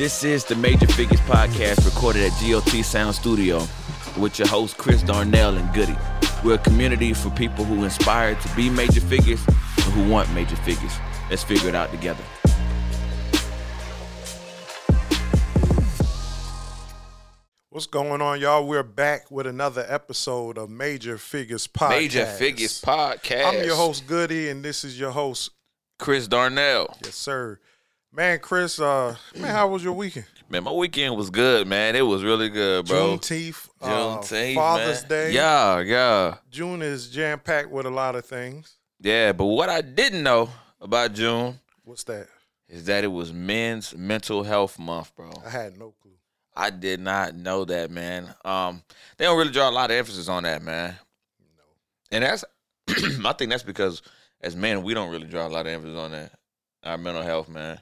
This is the Major Figures Podcast recorded at GOT Sound Studio with your hosts Chris Darnell and Goody. We're a community for people who inspire to be major figures and who want major figures. Let's figure it out together. What's going on, y'all? We're back with another episode of Major Figures Podcast. Major Figures Podcast. I'm your host, Goody, and this is your host, Chris Darnell. yes, sir. Man, Chris, uh, man, how was your weekend? Man, my weekend was good, man. It was really good, bro. Juneteenth, uh, Juneteenth, Father's man. Day. Yeah, yeah. June is jam packed with a lot of things. Yeah, but what I didn't know about June What's that? is that it was Men's Mental Health Month, bro. I had no clue. I did not know that, man. Um, they don't really draw a lot of emphasis on that, man. No. And that's, I think that's because as men, we don't really draw a lot of emphasis on that, our mental health, man.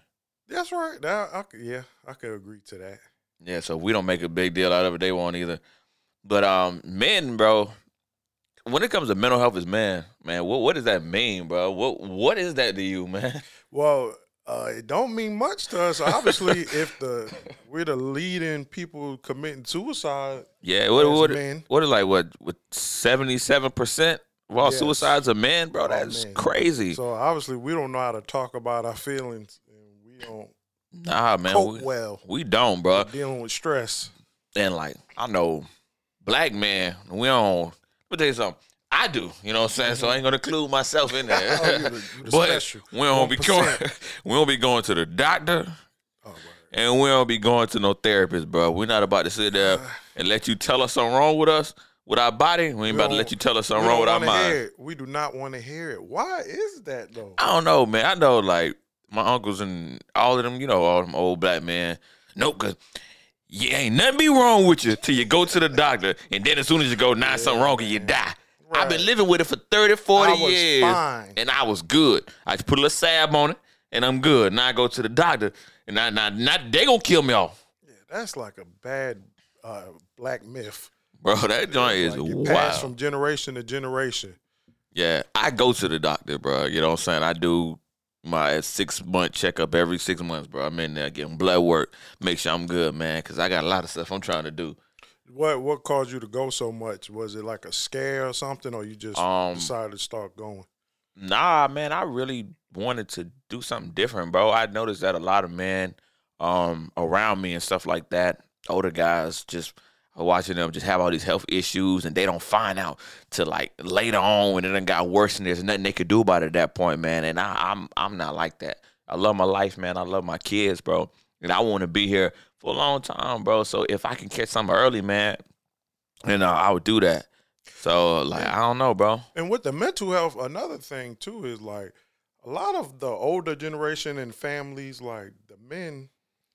That's right. I, could- yeah, I could agree to that. Yeah, so we don't make a big deal out of it. They won't either. But um, men, bro, when it comes to mental health as men, man, what what does that mean, bro? What what is that to you, man? Well, uh, it don't mean much to us. Obviously, if the we're the leading people committing suicide, Yeah, what what men. what is like what what seventy seven percent of all Yes. suicides are men, bro? That's men. crazy. so obviously we don't know how to talk about our feelings, we don't nah, man, cope we, well we don't, bro. dealing with stress. And like I know, black man, we don't. Let me tell you something. I do, you know what I'm saying? So I ain't gonna include myself in there. Oh, you the- you but special. we don't be going. We don't be going to the doctor, Oh, and we don't be going to no therapist, bro. We're not about to sit there uh, and let you tell us something wrong with us, with our body. We ain't We about to let you tell us something wrong with our mind. We do not want to hear it. Why is that though? I don't know, man. I know, like my uncles and all of them, you know, all them old black men. Nope, cause you ain't nothing be wrong with you till you go to the doctor, and then as soon as you go, nah, something wrong, and you die. I've been living with it for 30, 40 I was years, fine. and I was good. I just put a little salve on it, and I'm good. Now I go to the doctor, and now, now, now they gonna kill me off, Yeah, that's like a bad uh, black myth. bro. That joint is Like wild. passed from generation to generation. Yeah, I go to the doctor, bro. You know what I'm saying? I do my six month checkup every six months, bro. I'm in there getting blood work, make sure I'm good, man, because I got a lot of stuff I'm trying to do. What what caused you to go so much? Was it like a scare or something, or you just Um, decided to start going? Nah, man, I really wanted to do something different, bro. I noticed that a lot of men um around me and stuff like that, older guys just watching them just have all these health issues and they don't find out till like later on when it done got worse and there's nothing they could do about it at that point, man. And I, I'm I'm not like that. I love my life, man. I love my kids, bro. And I want to be here for a long time, bro. So if I can catch something early, man, and uh, I would do that. So like I don't know, bro. And with the mental health, another thing too is like a lot of the older generation and families, like the men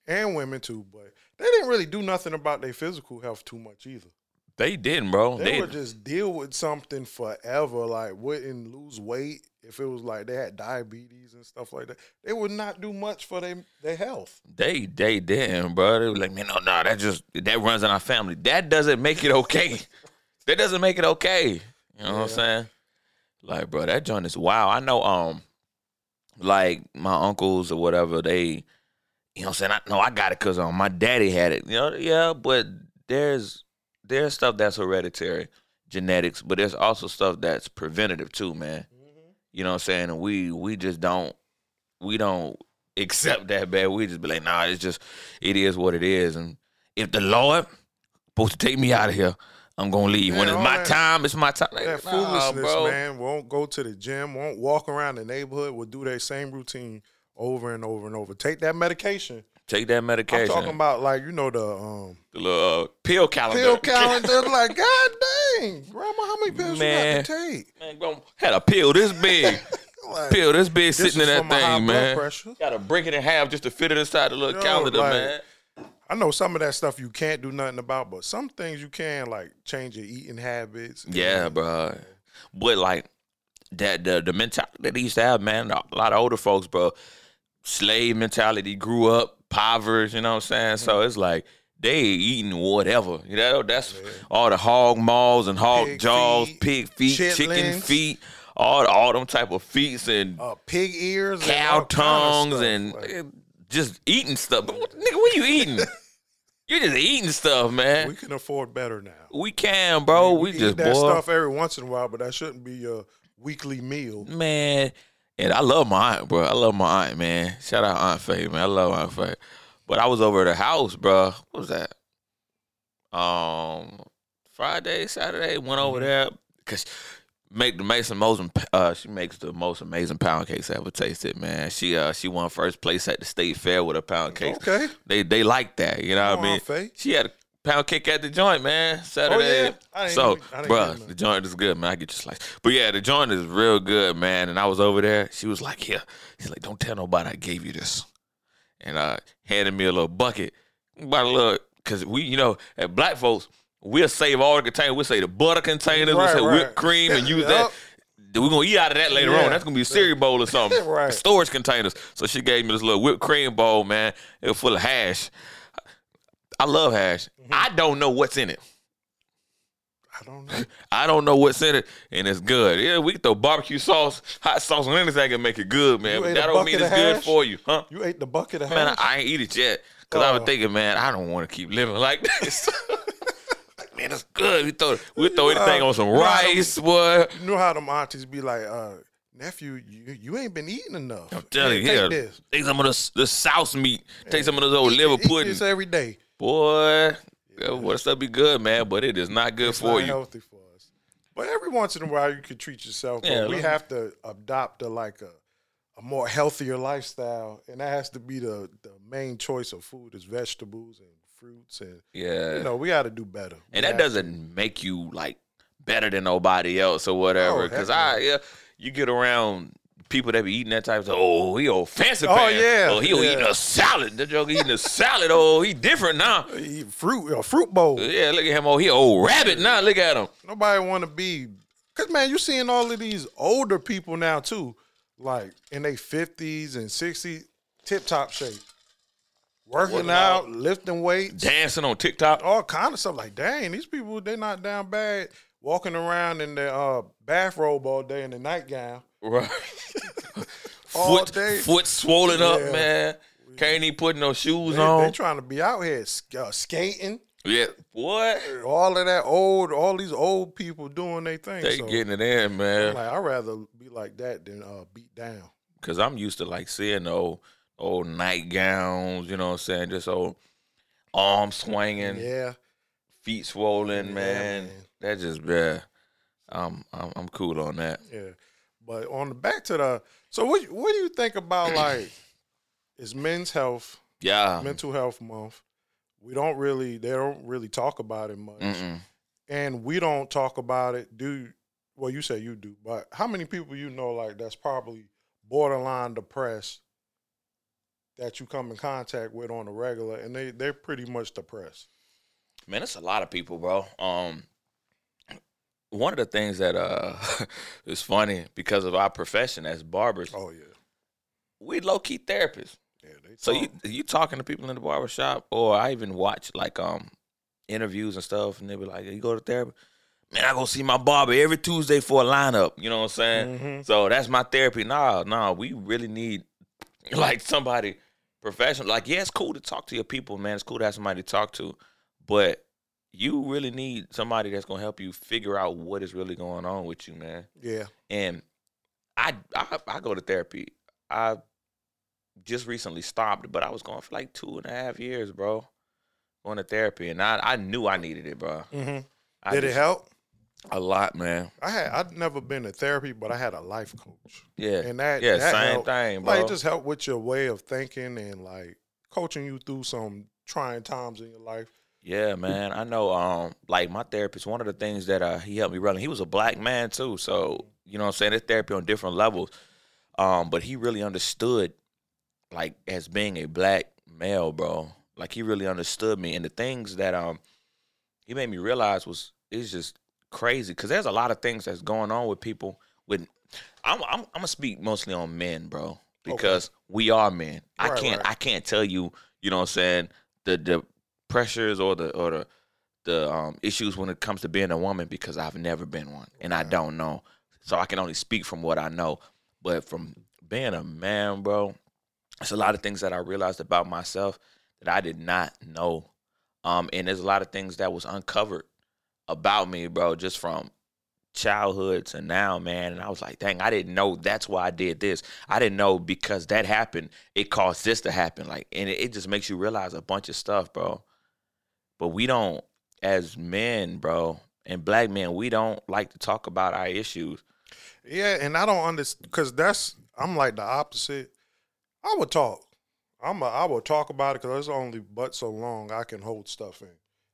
and women too, but they didn't really do nothing about their physical health too much either. They didn't, bro. They, They, would just deal with something forever, like wouldn't lose weight if it was like they had diabetes and stuff like that. They would not do much for their their health. They they didn't, bro. They were like, man, no, no, that just that runs in our family. That doesn't make it okay. that doesn't make it okay. You know what I'm saying? Like, bro, that joint is wow. I know, um, like my uncles or whatever, they, you know, what I'm saying, I know I got it because um, my daddy had it. You know, yeah, but there's there's stuff that's hereditary, genetics, but there's also stuff that's preventative too, man. You know what I'm saying? And we we just don't we don't accept that bad. We just be like, nah, it's just it is what it is. And if the Lord supposed to take me out of here, I'm gonna leave. when it's my that- time, it's my time. Like, That nah, foolishness, bro. man, won't go to the gym, won't walk around the neighborhood, will do that same routine over and over and over. Take that medication. Take that medication. I'm talking about like you know the um the little uh, pill calendar. pill calendar. like, God dang, grandma, how many pills Man. you got to take? Man, bro, had a pill this big, Like, pill this big sitting in that for my high thing, man. Got to break it in half just to fit it inside the little Yo, calendar, like, man. I know some of that stuff you can't do nothing about, but some things you can, like change your eating habits. Yeah, bro. But like that the the mentality that they used to have, man. A lot of older folks, bro. Slave mentality grew up, impoverished. You know what I'm saying? So Mm. it's like they eating whatever. You know, that's all the hog maws and hog Pig jaws, feet, pig feet, chicken feet, all all them type of feet and Uh, pig ears, and cow all kind of tongues stuff. and Like, eh, just eating stuff. But what, nigga, what you eating? you just eating stuff, man. We can afford better now. We can, bro. We, eat just that boy, stuff every once in a while, but that shouldn't be your weekly meal. man. And I love my aunt, bro. I love my aunt, man. Shout out Aunt Faye, man. I love Aunt Faye. But I was over at her house, bro. What was that? Um, Friday, Saturday. Went over Mm-hmm. there because make the make some most uh she makes the most amazing pound cakes I ever tasted, man. She uh she won first place at the state fair with her pound cakes. Okay. They they like that, you know what I mean? Faye. She had a pound cake at the joint, man. Saturday. Oh, yeah? So, bruh, the joint is good, man. I get your slice. But yeah, the joint is real good, man. And I was over there. She was like, "Yeah." She's like, "Don't tell nobody I gave you this." And uh, handed me a little bucket, about a little, cause we, you know, at Black folks, we'll save all the containers. We'll say the butter containers. we'll say right. whipped cream and use that. We're gonna eat out of that later Yeah. on. That's gonna be a cereal bowl or something. Right. Storage containers. So she gave me this little whipped cream bowl, man. It was full of hash. I love hash. Mm-hmm. I don't know what's in it. I don't know. I don't know what's in it, and it's good. Yeah, we throw barbecue sauce, hot sauce on anything can make it good, man. You but that don't mean it's good for you, huh? You ate the bucket of Man, hash? I, I ain't eat it yet because I was Oh. thinking, man, I don't want to keep living like this. Like, man, it's good. We throw we throw anything on some rice, boy. You know how them aunties be like, uh, nephew, you, you ain't been eating enough. I'm telling you, Take yeah. this. Take some of the the sauce meat. Take some of those old Eat- liver eat pudding, this every day. Boy. Yeah, uh, boy, stuff be good, man, but it is not good It's for not you. healthy for us. But every once in a while, you can treat yourself. But Yeah, we have to adopt a like a, a more healthier lifestyle, and that has to be the the main choice of food is vegetables and fruits, and Yeah, you know we got to do better. We and that doesn't make you like better than nobody else or whatever. Oh, Because no. I, yeah, you get around people that be eating that type of stuff. Oh, he old fancy Oh, pants. yeah, Oh, he yeah. eating a salad. The joke eating a salad. Oh, he different now. Eat fruit a fruit bowl. Yeah, look at him. Oh, he old rabbit now. Look at him. Nobody want to be, cause man, you seeing all of these older people now too, like in their fifties and sixties, tip top shape, working Working out, out. lifting weights, Dancing on TikTok. all kind of stuff. Like, dang, these people they not down bad, walking around in their uh, bathrobe all day in the nightgown. Right. Foot, day. foot swollen up, man. Can't even put no shoes They, on. they trying to be out here uh, skating. yeah, what? All of that old, all these old people doing their thing. They so, getting it in, man. like, I'd rather be like that than uh, beat down. Cause I'm used to like seeing the old old nightgowns, you know what I'm saying? Just old arms swinging, Yeah. feet swollen, Yeah, man. man. That just bad. I'm I'm I'm cool on that. Yeah, but on the back to the so what what do you think about like it's Men's Health Yeah. Mental Health Month? We don't really they don't really talk about it much, Mm-mm. and we don't talk about it. Do well you say you do, but how many people you know like that's probably borderline depressed that you come in contact with on a regular, and they they're pretty much depressed. Man, it's a lot of people, bro. Um one of the things that uh is funny because of our profession as barbers, Oh yeah, we low key therapists. yeah. They So talk. you you talking to people in the barber shop, or I even watch like um interviews and stuff, and they be like, "You go to therapy." Man, I go see my barber every Tuesday for a lineup. You know what I'm saying? Mhm. So that's my therapy. Nah, nah, we really need like somebody professional. Like, yeah, it's cool to talk to your people, man. It's cool to have somebody to talk to, but you really need somebody that's gonna help you figure out what is really going on with you, man. yeah, And I, I I go to therapy. I just recently stopped, but I was going for like two and a half years, bro. Going to therapy, and I I knew I needed it, bro. hmm I Did it help? A lot, man. I had I'd never been to therapy, but I had a life coach. Yeah, And that yeah, that same helped. thing, bro. Like just help with your way of thinking and like coaching you through some trying times in your life. Yeah, man. I know um like my therapist, one of the things that uh he helped me run, he was a black man too. So, you know what I'm saying? It's therapy on different levels. Um, but he really understood like as being a black male, bro. Like he really understood me. And the things that um he made me realize was it's just crazy. Cause there's a lot of things that's going on with people with I'm I'm, I'm gonna speak mostly on men, bro. Because we are men. I can't right. I can't tell you, you know what I'm saying, the the pressures or the or the the um, issues when it comes to being a woman because I've never been one and I don't know. So I can only speak from what I know. But from being a man, bro, it's a lot of things that I realized about myself that I did not know. Um, and there's a lot of things that was uncovered about me, bro, just from childhood to now, man. And I was like, dang, I didn't know that's why I did this. I didn't know because that happened, it caused this to happen. Like, and it, it just makes you realize a bunch of stuff, bro. But we don't, as men, bro, and black men, we don't like to talk about our issues. Yeah, and I don't understand because that's I'm like the opposite. I would talk. I'm a, I will talk about it because it's only but so long I can hold stuff in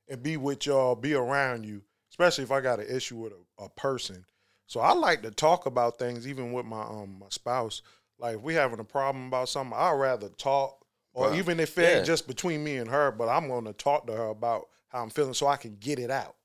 and be with y'all, be around you, especially if I got an issue with a, a person. So I like to talk about things, even with my um my spouse. Like if we having a problem about something, I'd rather talk, or even if it Yeah. ain't just between me and her, but I'm going to talk to her about how I'm feeling so I can get it out.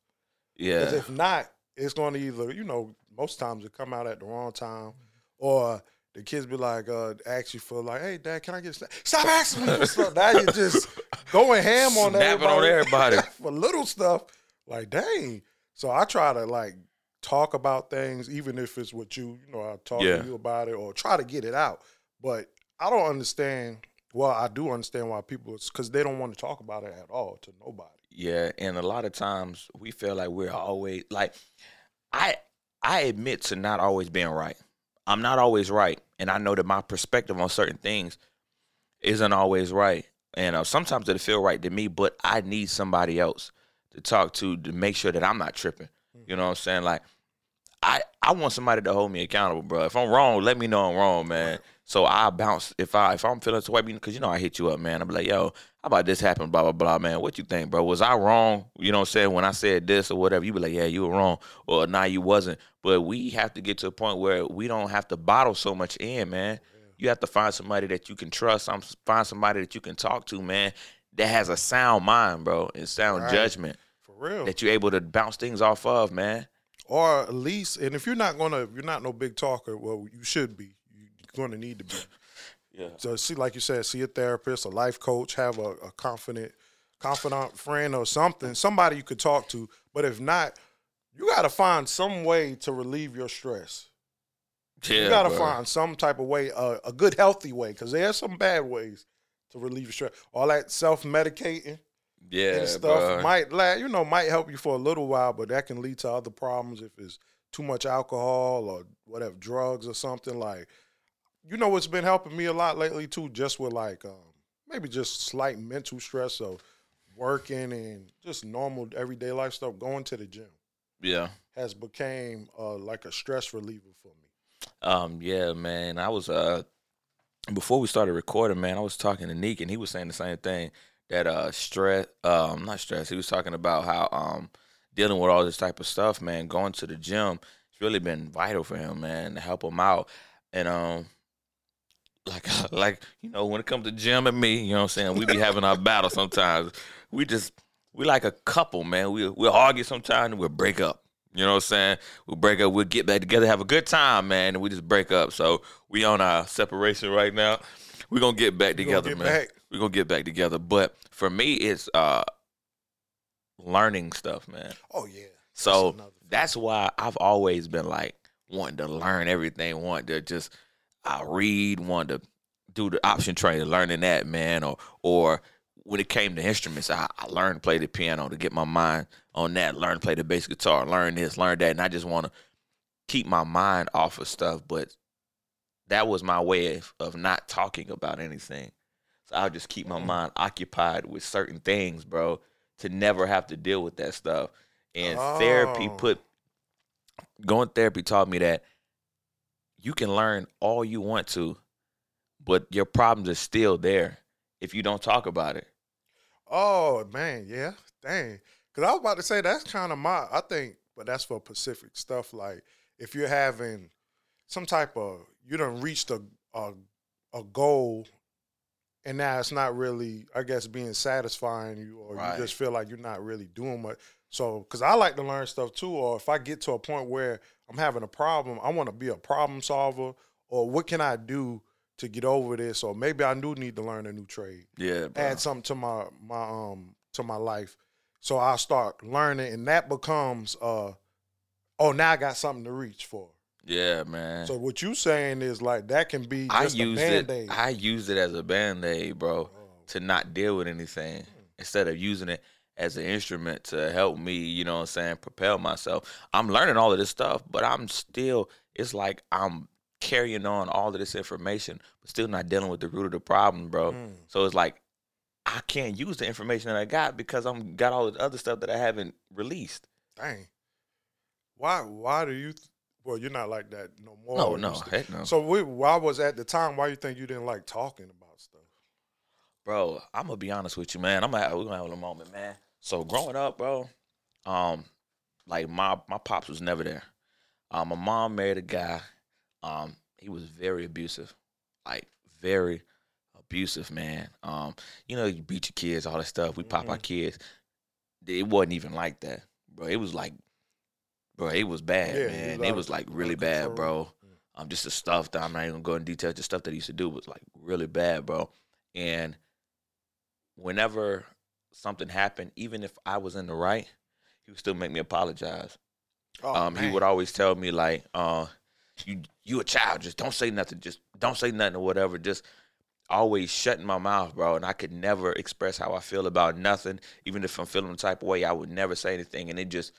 Because Yeah. if not, it's going to either, you know, most times it come out at the wrong time, or the kids be like, uh, ask you for like, hey, dad, can I get a snack? Stop asking me for stuff. Now you're just going ham on Snapping on everybody. for little stuff. Like, dang. So I try to like talk about things, even if it's with you. You know, I talk Yeah. to you about it or try to get it out. But I don't understand. Well, I do understand why people, because they don't want to talk about it at all to nobody. Yeah, and a lot of times we feel like we're always like I I admit to not always being right. I'm not always right, and I know that my perspective on certain things isn't always right. And uh, sometimes it'll feel right to me, but I need somebody else to talk to to make sure that I'm not tripping. You know what I'm saying? Like I I want somebody to hold me accountable, bro. If I'm wrong, let me know I'm wrong, man. So I bounce if I if I'm feeling this way, because you know I hit you up, man. I'm like, yo, how about this happen? Blah blah blah, man. What you think, bro? Was I wrong? You know what I'm saying? When I said this or whatever, you be like, yeah, you were wrong, or nah, you wasn't. But we have to get to a point where we don't have to bottle so much in, man. You have to find somebody that you can trust. Some find somebody that you can talk to, man. That has a sound mind, bro, and sound Right. judgment For real. that you're able to bounce things off of, man. or at least, and if you're not gonna, if you're not no big talker, well, you should be. You're gonna need to be. Yeah. So see, like you said, see a therapist, a life coach, have a, a confident, confidant friend or something, somebody you could talk to. But if not, you got to find some way to relieve your stress. Yeah, you got to find some type of way, uh, a good, healthy way, because there's some bad ways to relieve your stress. All that self medicating yeah, and stuff bro. might last, you know might help you for a little while, but that can lead to other problems if it's too much alcohol or whatever drugs or something. Like you know what's been helping me a lot lately too, just with like um, maybe just slight mental stress of working and just normal everyday life stuff. Going to the gym yeah. has became uh, like a stress reliever for me. Um, yeah, man. I was uh before we started recording, man, I was talking to Neek and he was saying the same thing. That uh stress um not stress, he was talking about how um dealing with all this type of stuff, man, going to the gym, it's really been vital for him, man, to help him out. And um like like, you know, when it comes to gym and me, you know what I'm saying, we be having our battle sometimes. We just we like a couple, man. We we'll argue sometimes and we'll break up. You know what I'm saying? We'll break up, we'll get back together, have a good time, man, and we just break up. So we on our separation right now. We're gonna get back We gonna together, get man. back. We're gonna get back together. But for me, it's uh learning stuff, man. Oh yeah. So thing. that's why I've always been like wanting to learn everything, wanting to just I read, wanting to do the option trading, learning that, man, or or when it came to instruments, I, I learned to play the piano to get my mind on that, learn to play the bass guitar, learn this, learn that, and I just want to keep my mind off of stuff. But that was my way of, of not talking about anything. So I'll just keep my mm-hmm. mind occupied with certain things, bro, to never have to deal with that stuff. And therapy Oh. put going therapy taught me that you can learn all you want to, but your problems are still there if you don't talk about it. Oh man, yeah, dang. Because I was about to say that's kind of my. I think, but that's for Pacific stuff. Like if you're having some type of, you done reached a a, a goal, and now it's not really, I guess, being satisfying you, or Right. you just feel like you're not really doing much. So, because I like to learn stuff too, or if I get to a point where I'm having a problem, I want to be a problem solver, or what can I do to get over this, or maybe I do need to learn a new trade Yeah, bro. add something to my my um to my life. So I start learning, and that becomes uh oh now I got something to reach for. Yeah, man. So what you saying is like that can be I just a used band it. aid. I used it as a band aid, bro, to not deal with anything instead of using it as an instrument to help me. You know what I'm saying? Propel myself. I'm learning all of this stuff, but I'm still. It's like I'm carrying on all of this information, but still not dealing with the root of the problem, bro. Mm. So it's like I can't use the information that I got because I'm got all this other stuff that I haven't released. Dang. Why? Why do you? Th- well, you're not like that no more. No, no, heck no. So we, why was at the time? Why you think you didn't like talking about stuff? bro, I'm gonna be honest with you, man. I'm gonna have, we're gonna have a moment, man. So growing up, bro, um, like my my pops was never there. Um, my mom married a guy. Um, he was very abusive, like very abusive, man. Um, you know, you beat your kids, all that stuff. We pop our kids. It wasn't even like that, bro. It was like, bro, it was bad, Yeah, man. It was like really bad, bro. Um, just the stuff that I'm not even gonna go in detail. The stuff that he used to do was like really bad, bro. And whenever something happened, even if I was in the right, he would still make me apologize. Oh, um, he would always tell me like, uh, "You you a child, just don't say nothing, just don't say nothing or whatever." Just always shutting my mouth, bro, and I could never express how I feel about nothing. Even if I'm feeling the type of way, I would never say anything, and it just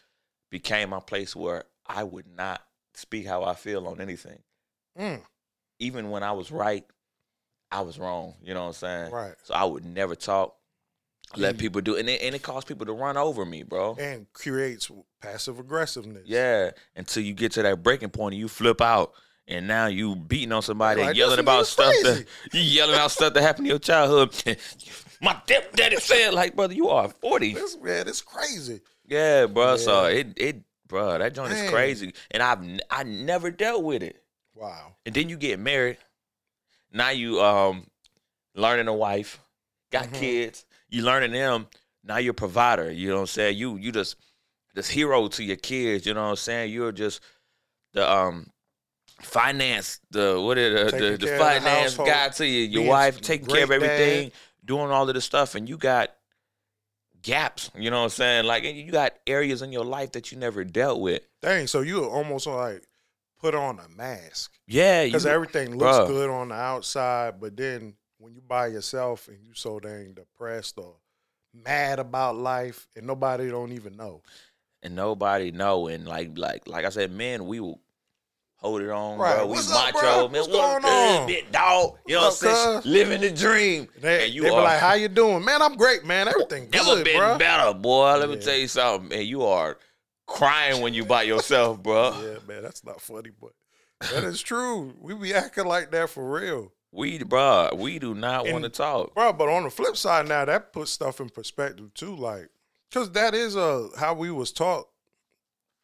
became my place where I would not speak how I feel on anything. Mm, Even when I was right, I was wrong. You know what I'm saying? right. So I would never talk. Let people do, and it, and it caused people to run over me, bro. And creates passive aggressiveness. Yeah, until you get to that breaking point and you flip out, and now you beating on somebody Like, and yelling about stuff crazy. that you yelling out stuff that happened in your childhood. My daddy said, like, brother, you are forty. This man, it's crazy. Yeah, bro. So it it, bro, that joint is crazy, and I've I never dealt with it. Wow. And then you get married. Now you um learning a wife, got Mhm. kids. You learning them. Now you're a provider. You know what I'm saying? You you just this hero to your kids. You know what I'm saying? You're just the um finance the what is the, the the finance household, guy to you, your wife taking care of great dad. everything, doing all of this stuff, and you got gaps. You know what I'm saying? Like you got areas in your life that you never dealt with. Dang. So you almost like put on a mask Yeah, because everything looks bruh. good on the outside, but then when you by yourself and you so dang depressed or mad about life and nobody don't even know. and nobody know. And like like like I said, man, we will hold it on, Right. bro. We What's macho, up, bro? man. What's What going on? big dog? You know what I'm saying? Living the dream. They, and you they be like, "How you doing, man? I'm great, man. Everything never good, been bro." better, boy. Let me tell you something, man. You are crying when you by yourself, bro. Yeah, man, that's not funny, but that is true. We be acting like that for real, We, bro, we do not want to talk. bro. But on the flip side, now that puts stuff in perspective too, like, cause that is uh how we was taught,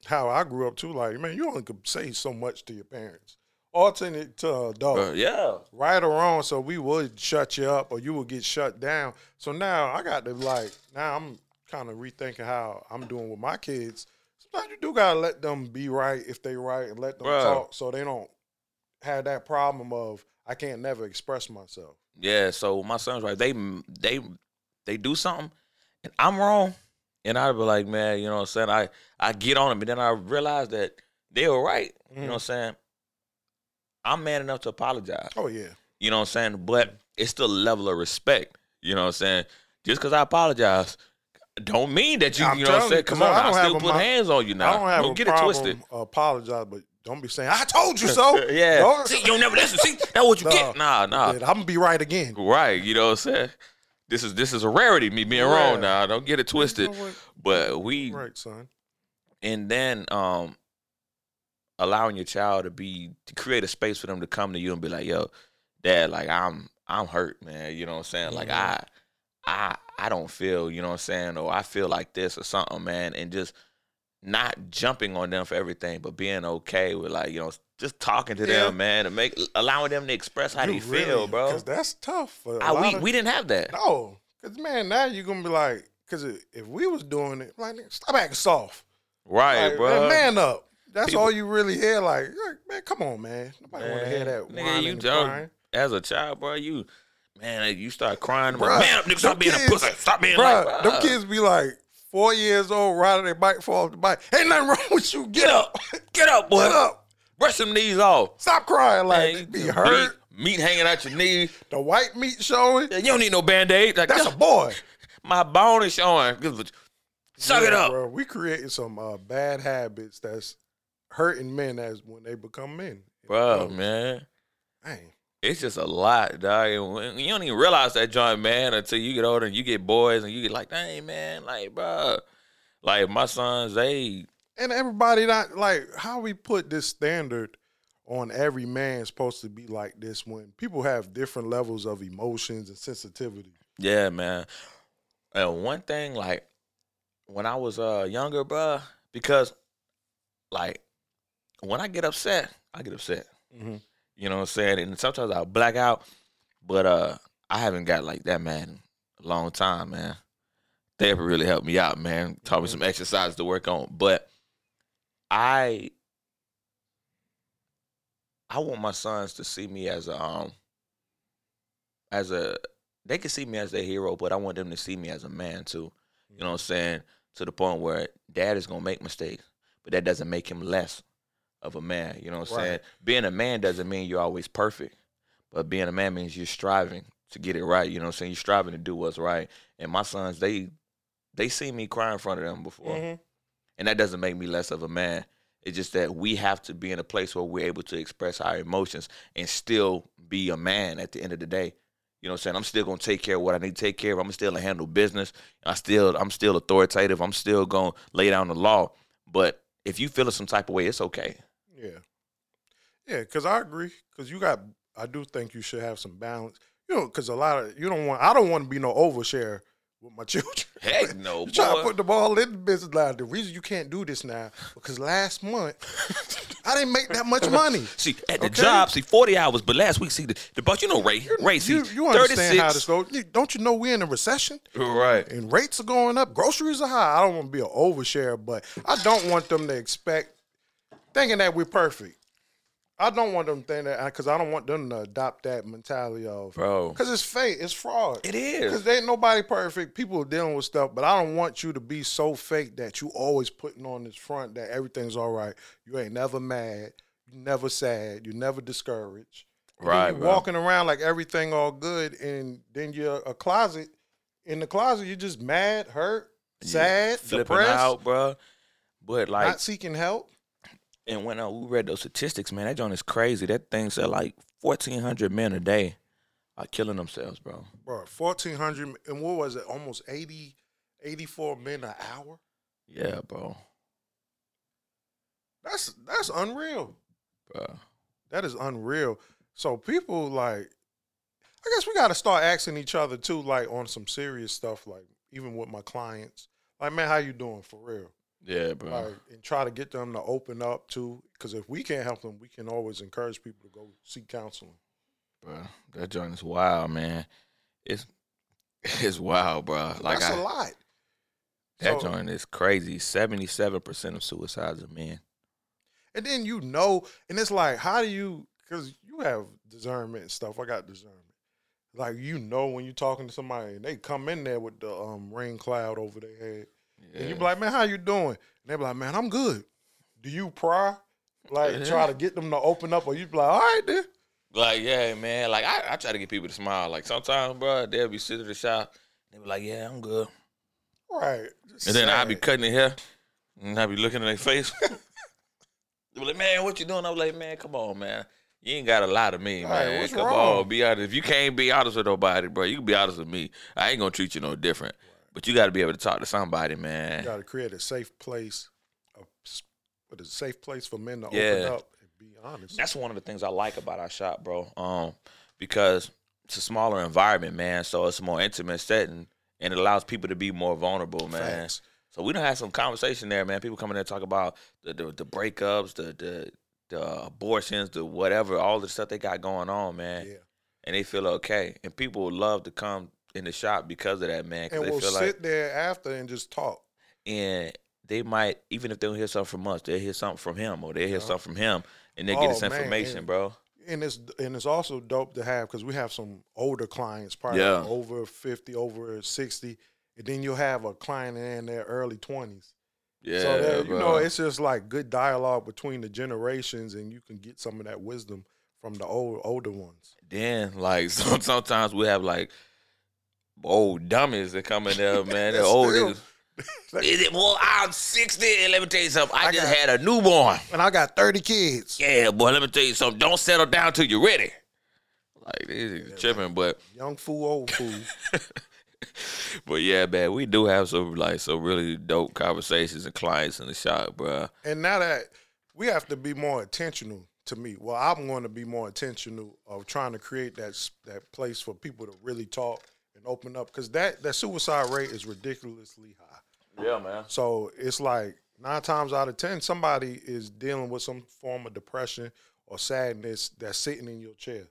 how I grew up too. Like, man, you only could say so much to your parents, alternate to adults. Bro, yeah, right or wrong, so we would shut you up or you would get shut down. So now I got to like now I'm kind of rethinking how I'm doing with my kids. Sometimes you do gotta let them be right if they right and let them Bruh. talk so they don't have that problem of I can't never express myself. yeah. So my son's right. They they they do something, and I'm wrong, and I'd be like, man, you know what I'm saying? I I get on them, and then I realize that they were right. You know what I'm mm-hmm. saying? I'm man enough to apologize. Oh yeah. You know what I'm saying? But it's still a level of respect. You know what I'm saying? Just because I apologize, don't mean that you, I'm you know what I'm saying? Come on, I I, still put mi- hands on you now. I don't have a get problem it twisted. apologize, but don't be saying I told you so. yeah. Don't- See, you'll never listen. See, that's what you No. get. Nah, nah. I'm gonna be right again. Right. You know what I'm saying? This is this is a rarity, me being Yeah. wrong now. Don't get it twisted. You know? But we Right, son. and then um allowing your child to be to create a space for them to come to you and be like, yo, dad, like I'm I'm hurt, man. You know what I'm saying? Like. I I I don't feel, you know what I'm saying, or I feel like this or something, man, and just not jumping on them for everything, but being okay with like, you know, just talking to Yeah. them, man, and make allowing them to express how You they feel, bro. Because that's tough. I, we of- we didn't have that. No, because man, now you're gonna be like, because if we was doing it, like, stop acting soft, Right, Like, bro. Man, up. That's People- all you really hear. Like, like, man, come on, man. Nobody want to hear that. nigga, you don't- As a child, bro, you man, you start crying. Bruh, like, man up, nigga, stop being a pussy. Stop being Bruh, like, them kids be like four years old, riding their bike, fall off the bike. Ain't nothing wrong with you. Get, up, get up, boy. get up. Brush them knees off. Stop crying like you be hurt. Meat, hanging out your knee. The white meat showing. You don't need no band-aid. Like, That's a boy. my bone is showing. Suck it up. Bro, we creating some uh, bad habits that's hurting men as when they become men. Bro, man. Dang. It's just a lot, dog. And You don't even realize that joint, man, until you get older and you get boys and you get like, dang, man, like, bro. Like, my sons, they, And everybody not like how we put this standard on every man supposed to be like this when people have different levels of emotions and sensitivity. yeah, man. And one thing, like, when I was uh younger, bro, because, like, when I get upset, I get upset. Mm-hmm. You know what I'm saying? And sometimes I'll black out, but uh I haven't got like that man, a long time, man. Therapy really helped me out, man. Taught me Mhm. some exercises to work on. But I I want my sons to see me as a um as a they can see me as their hero, but I want them to see me as a man too. You know what I'm saying? To the point where dad is gonna make mistakes, but that doesn't make him less of a man. You know what I'm Right. saying? Being a man doesn't mean you're always perfect, but being a man means you're striving to get it right. You know what I'm saying? You're striving to do what's right. And my sons, they they see me cry in front of them before, Mhm. and that doesn't make me less of a man. It's just that we have to be in a place where we're able to express our emotions and still be a man at the end of the day. You know what I'm saying? I'm still gonna take care of what I need to take care of. I'm still gonna handle business. I still I'm still authoritative. I'm still gonna lay down the law. But if you feel it some type of way, it's okay. Yeah, yeah, because I agree. Because you got, I do think you should have some balance. You know, because a lot of you don't want. I don't want to be no overshare with my children. Heck no, You try to put the ball in the business line. The reason you can't do this now because last month I didn't make that much money. See, at the Okay. job, see, 40 hours, but last week, see, the, the boss, you know, Ray, Ray, see, you, you understand 36. how this goes. You- Don't you know we're in a recession Right. and rates are going up, groceries are high. I don't want to be an overshare, but I don't want them to expect thinking that we're perfect. I don't want them thinking that because I don't want them to adopt that mentality of Bro. because it's fake, it's fraud. It is Because ain't nobody perfect. People are dealing with stuff, but I don't want you to be so fake that you always putting on this front that everything's all right. You ain't never mad. You never sad. You never discouraged. And Right, You walking around like everything all good, and then you're a closet. In the closet, you're just mad, hurt, sad, Flipping depressed, out, bro. But, like, not seeking help. And when uh, we read those statistics, man, that joint is crazy. That thing said like 1,400 men a day are killing themselves, bro. Bro, 1,400, and what was it? Almost 80, 84 men an hour? Yeah, bro. That's That's unreal. Bro. That is unreal. So people like, I guess we got to start asking each other too, like on some serious stuff, like even with my clients, like man, how you doing for real? Yeah, bro. Like, and try to get them to open up too, because if we can't help them, we can always encourage people to go seek counseling. bro. That joint is wild, man. It's it's wild, bro. Like That's I, a lot. that So- joint is crazy. Seventy-seven percent of suicides are men. And then you know, and it's like, how do you? Because you have discernment and stuff. I got discernment. Like you know when you're talking to somebody and they come in there with the um, rain cloud over their head, and you be like, "Man, how you doing?" And they be like, "Man, I'm good." Do you pry? Like Yeah. try to get them to open up, or you be like, "All right, then." Like, yeah, man. Like, I, I try to get people to smile. Like, sometimes, bro, they'll be sitting in the shop. They be like, yeah, I'm good. Right. Just And then I'll be cutting their hair. And I'll be looking in their face. they be like, man, what you doing? I'm like, man, come on, man. You ain't got to lie to me, Right, man. what's come wrong? on, be honest. If you can't be honest with nobody, bro, you can be honest with me. I ain't to treat you no different. But you got to be able to talk to somebody, man. You got to create a safe place, a, s- what is a safe place for men to Yeah. open up and be honest. That's one of the things I like about our shop, bro. Um, because it's a smaller environment, man. So it's a more intimate setting, and it allows people to be more vulnerable, man. Facts. So we don't have some conversation there, man. People coming in and talk about the the, the breakups, the the the abortions, the whatever, all the stuff they got going on, man. Yeah. And they feel okay, and people would love to come in the shop because of that, man. And we'll sit like, there after and just talk. and they might even if they don't hear something from us, they'll hear something from him, or they hear Yeah. something from him, and they get Oh, this information, and- bro. and it's and it's also dope to have because we have some older clients, probably Yeah. over fifty, over sixty, and then you'll have a client in their early twenties, Yeah, so that, you know, it's just like good dialogue between the generations, and you can get some of that wisdom from the old older ones. then like some, sometimes we have like old dummies that come in there, man. They're old. niggas. Is it, well, I'm 60, and let me tell you something. I, I just got- had a newborn. And I got thirty kids. Yeah, boy, let me tell you something. Don't settle down till you're ready. Like this is tripping, but Young fool, old fool. but yeah, man, we do have some like some really dope conversations and clients in the shop, bro. and now that we have to be more intentional. To me, well, I'm going to be more intentional of trying to create that that place for people to really talk and open up because that that suicide rate is ridiculously high. Yeah, man. So it's like nine times out of ten, somebody is dealing with some form of depression or sadness that's sitting in your chair.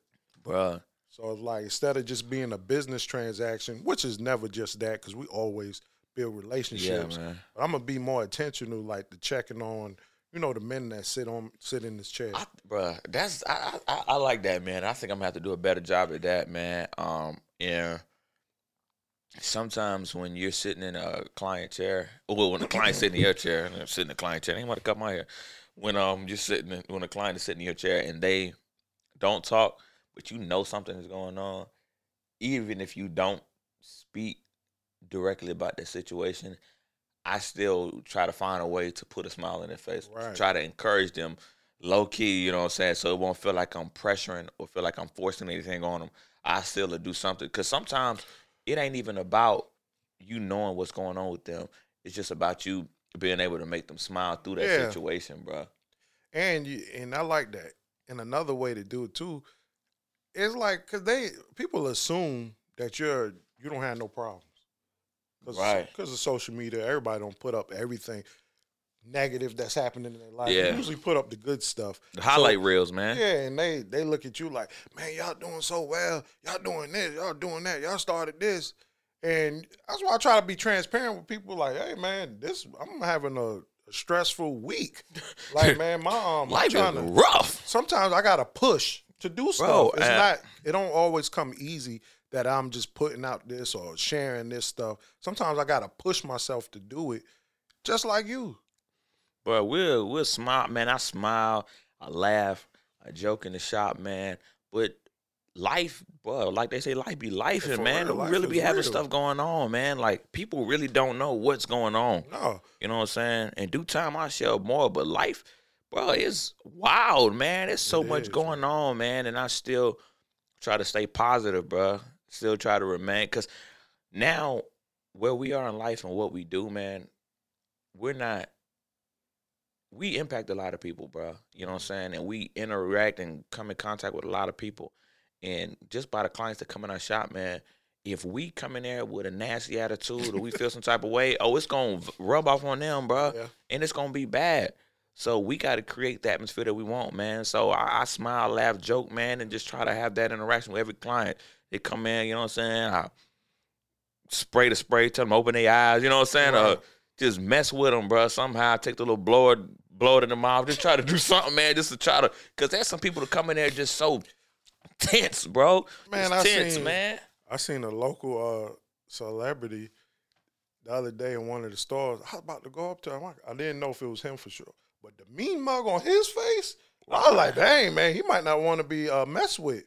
Bro, So it's like instead of just being a business transaction, which is never just that, because we always build yeah, relationships. man. But I'm gonna be more intentional, like the checking on, you know, the men that sit on sit in this chair. I, bruh, that's I, I I like that, man. I think I'm gonna have to do a better job at that, man. Um, yeah. Sometimes when you're sitting in a client chair, well, when the client's sitting in your chair, and I'm sitting in the client chair, ain't want to cut my hair. When um you're sitting, in, when a client is sitting in your chair and they don't talk, but you know something is going on, even if you don't speak directly about the situation, I still try to find a way to put a smile in their face, Right. try to encourage them low key, you know what I'm saying? So it won't feel like I'm pressuring or feel like I'm forcing anything on them. I still do something because sometimes it ain't even about you knowing what's going on with them. It's just about you being able to make them smile through that Yeah. situation, bro. And you and I like that. And another way to do it too is like because they people assume that you're you don't have no problems. Cause, Right. Because of social media, everybody don't put up everything negative that's happening in their life. Yeah. They usually put up the good stuff. The highlight reels, man. Yeah, and they they look at you like, man, y'all doing so well. Y'all doing this. Y'all doing that. Y'all started this, and that's why I try to be transparent with people. Like, hey, man, this I'm having a, a stressful week. Like, man, my um, Life trying is to- rough. sometimes I gotta push to do stuff. Bro, it's uh, not. It don't always come easy that I'm just putting out this or sharing this stuff. Sometimes I gotta push myself to do it, just like you. But we'll we'll smile, man. I smile, I laugh, I joke in the shop, man. But life, bro, like they say, life be life, and man, real, we life really be having real. stuff going on, man. Like people really don't know what's going on. No, You know what I'm saying? In due time, I share more. But life, bro, it's wild, man. There's so It much is, going on, man, and I still try to stay positive, bro. Still try to remain because now where we are in life and what we do, man, we're not. We impact a lot of people, bro. You know what I'm saying? And we interact and come in contact with a lot of people. And just by the clients that come in our shop, man, if we come in there with a nasty attitude or we feel some type of way, oh, it's gonna rub off on them, bro, Yeah. and it's gonna be bad. So we got to create the atmosphere that we want, man. So I, I smile, laugh, joke, man, and just try to have that interaction with every client. They come in, you know what I'm saying? I spray the spray, tell them open their eyes, you know what I'm saying? Right. Uh, just mess with them, bro. Somehow take the little blower, blow it in the mouth, just try to do something, man, just to try to, because there's some people that come in there just so tense, bro. Man, Just I tense, seen- man. I seen a local uh, celebrity the other day in one of the stores. I was about to go up to him. I- didn't know if it was him for sure, but the mean mug on his face, I was like, dang man, he might not want to be uh, messed with.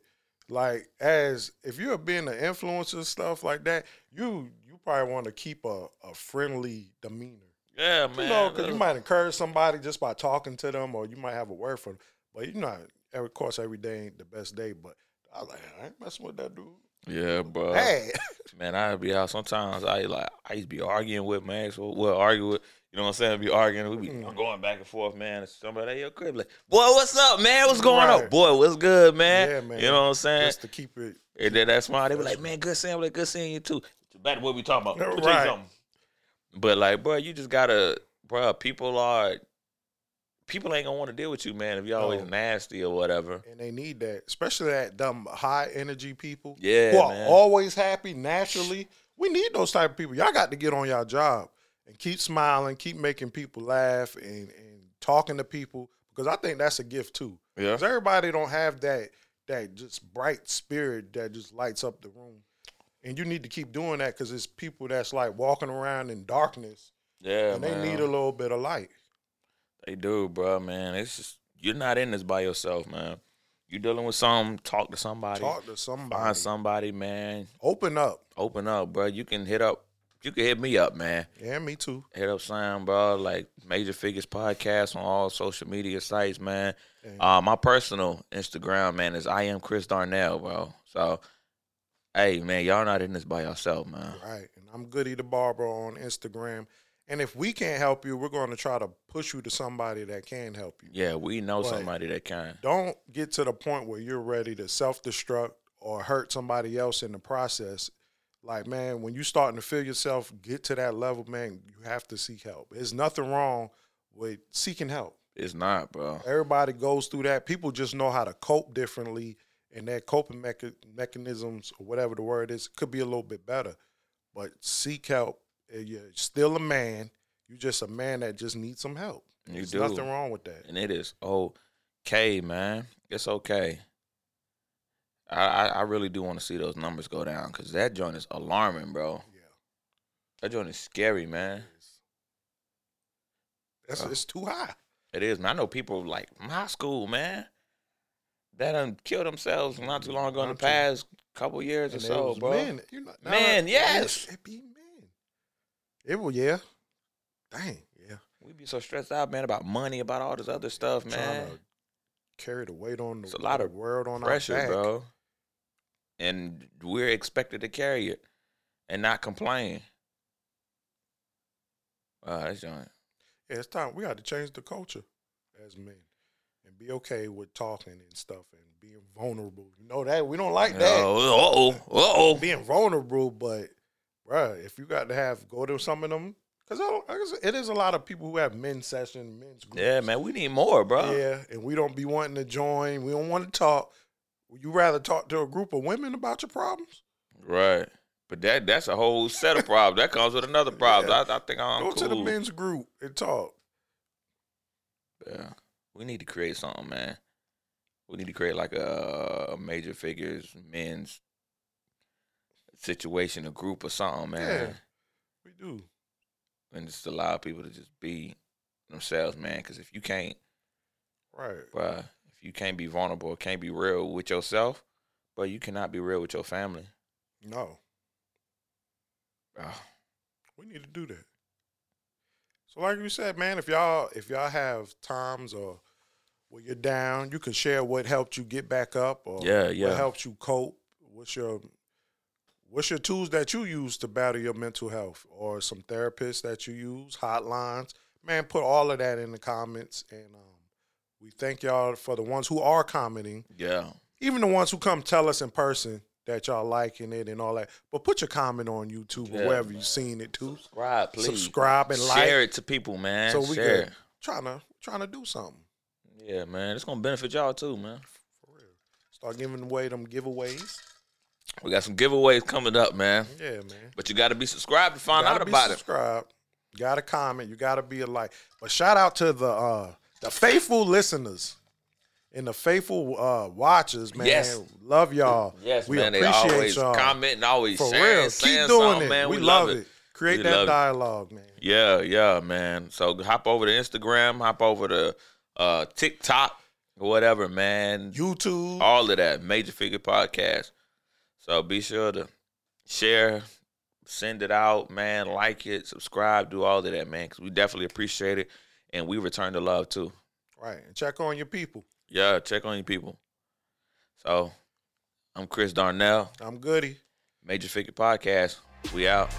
Like, as if you're being an influencer stuff like that, you you probably want to keep a, a friendly demeanor. Yeah, man. You know, because you might encourage somebody just by talking to them, or you might have a word for them. But you know, of course, every day ain't the best day. But I was like, I ain't messing with that dude. yeah, bro. Hey, Man, I be out sometimes. I like I used to be arguing with my ex. Well, argue with you know what I'm saying. Be arguing. We be Mm. going back and forth, man. Somebody at your crib like, boy, what's up, man? What's going on, boy? What's good, man? Yeah, man. You know what I'm saying? just to keep it. and then that's why they be like, man, good seeing, like, good seeing you too. Back to what we talking about. Let me tell you Right. But like, bro, you just gotta, bro. People are, people ain't gonna want to deal with you, man. If you always No. nasty or whatever. and they need that, especially that dumb high energy people Yeah, who are man. always happy naturally. We need those type of people. Y'all got to get on y'all job and keep smiling, keep making people laugh, and and talking to people because I think that's a gift too. Yeah. Because everybody don't have that that just bright spirit that just lights up the room, and you need to keep doing that because it's people that's like walking around in darkness Yeah, and they man. need a little bit of light. They do, bro, man. It's just you're not in this by yourself, man. You're dealing with some. talk to somebody. Talk to somebody. Find somebody, man. Open up. Open up, bro. You can hit up you can hit me up, man. Yeah, me too. Hit up Sam, bro. Like Major Figures Podcast on all social media sites, man. Uh, my personal Instagram, man, is I am Chris Darnell, bro. So, hey, man, y'all not in this by yourself, man. Right. And I'm Goody the Barber on Instagram. And if we can't help you, we're going to try to push you to somebody that can help you. Yeah, we know Right. somebody that can. Don't get to the point where you're ready to self destruct or hurt somebody else in the process. Like, man, when you starting to feel yourself get to that level, man, you have to seek help. There's nothing wrong with seeking help. It's not, bro. Everybody goes through that. People just know how to cope differently, and their coping mecha- mechanisms, or whatever the word is, could be a little bit better. But seek help. Uh, You're still a man. You're just a man that just needs some help. You There's do. nothing wrong with that. and it is okay, man. It's okay. I I, I really do want to see those numbers go down because that joint is alarming, bro. Yeah. That joint is scary, man. That's Uh. it's too high. It is, man. I know people like my school, man, that done killed themselves not too long ago in the past couple years or And it so, bro. Men, you know, now Men, that- yes. it be men. It will, yeah. Dang, yeah. We be so stressed out, man, about money, about all this other stuff, man. carry the weight on the, It's a lot of world on Pressure, our back. bro. And we're expected to carry it and not complain. Wow, that's joint. Yeah, it's time. We got to change the culture as men and be okay with talking and stuff and being vulnerable. You know that we don't like that. Uh oh, uh oh, Being vulnerable, but bruh, if you got to have go to some of them, because it is a lot of people who have men's session, men's groups. Yeah, man, we need more, bro. Yeah, and we don't be wanting to join. We don't want to talk. Would you rather talk to a group of women about your problems? Right. But that that's a whole set of problems. That comes with another problem. Yeah. I, I think I'm Go cool. to the men's group and talk. Yeah. We need to create something, man. We need to create like a, a major figures men's situation, a group or something, man. Yeah. We do. And just allow people to just be themselves, man. Because if you can't, Right. bruh, if you can't be vulnerable, can't be real with yourself, but you cannot be real with your family. No. Bruh. We need to do that. So like you said, man, if y'all if y'all have times or where you're down, you can share what helped you get back up or Yeah, what yeah. helped you cope. What's your what's your tools that you use to battle your mental health or some therapists that you use, hotlines. Man, put all of that in the comments and um, we thank y'all for the ones who are commenting Yeah. even the ones who come tell us in person that y'all liking it and all that. But put your comment on YouTube or wherever man. you've seen it too. Subscribe, please. Subscribe and like. Share it to people, man. So we Share good. Trying to trying to do something. Yeah, man. It's gonna benefit y'all too, man. for real. Start giving away them giveaways. We got some giveaways coming up, man. Yeah, man. But you got to be subscribed to find out about it. subscribed. You gotta comment. You gotta be a like. But shout out to the uh the faithful listeners and the faithful uh watchers, man. Yes. Love y'all. Yes, we man. They appreciate always y'all. commenting, always For sharing, real. Keep doing something, it. man. We, We, love it. Create We that love it. dialogue, man. Yeah, yeah, man. So hop over to Instagram, hop over to uh, TikTok, whatever, man. YouTube. All of that. Major Figure Podcast. So be sure to share, send it out, man. Like it, subscribe, do all of that, man. Because we definitely appreciate it. And we return the love too. Right. And check on your people. Yeah, check on your people. So I'm Chris Darnell, I'm Goody. Major Figure Podcast. We out.